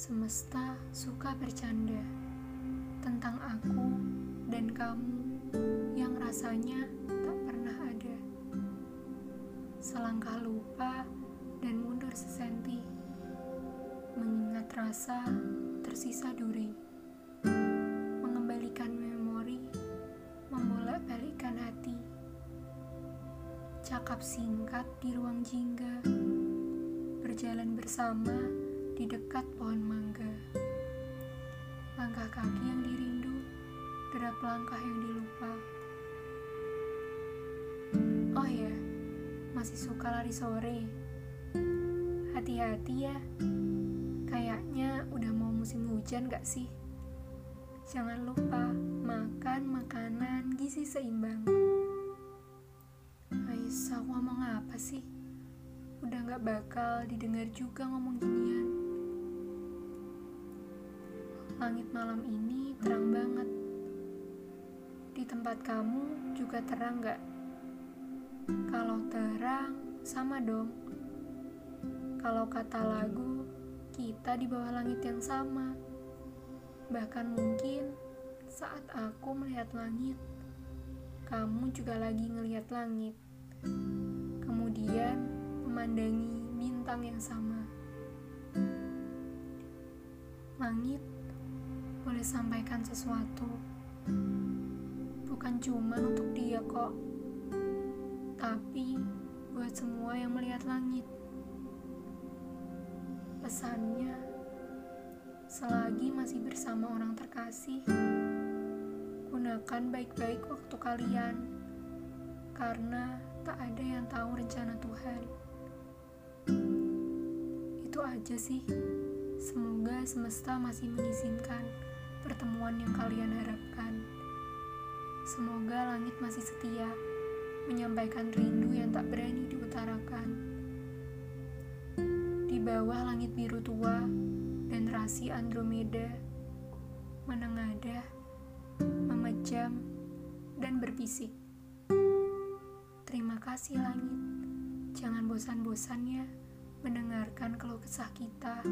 Semesta suka bercanda tentang aku dan kamu yang rasanya tak pernah ada. Selangkah lupa dan mundur sesenti, mengingat rasa tersisa duri, mengembalikan memori, membolak-balikkan hati. Cakap singkat di ruang jingga, berjalan bersama di dekat pohon mangga. Langkah kaki yang dirindu, derap langkah yang dilupa. Oh ya, masih suka lari sore. Hati-hati ya, kayaknya udah mau musim hujan gak sih? Jangan lupa makan makanan gizi seimbang. Ais, aku ngomong apa sih? Udah gak bakal didengar juga ngomong ginian. Langit malam ini terang banget. Di tempat kamu juga terang gak? Kalau terang, sama dong. Kalau kata lagu, kita di bawah langit yang sama. Bahkan mungkin saat aku melihat langit, kamu juga lagi ngelihat langit. Kemudian memandangi bintang yang sama. Langit boleh sampaikan sesuatu. Bukan cuma untuk dia kok, tapi buat semua yang melihat langit. Pesannya, selagi masih bersama orang terkasih, gunakan baik-baik waktu kalian, karena tak ada yang tahu rencana Tuhan. Itu aja sih. Semoga semesta masih mengizinkan pertemuan yang kalian harapkan. Semoga langit masih setia menyampaikan rindu yang tak berani diutarakan. Di bawah langit biru tua dan rasi Andromeda, menengadah, memejam, dan berbisik. Terima kasih langit, jangan bosan-bosan ya mendengarkan keluh kesah kita.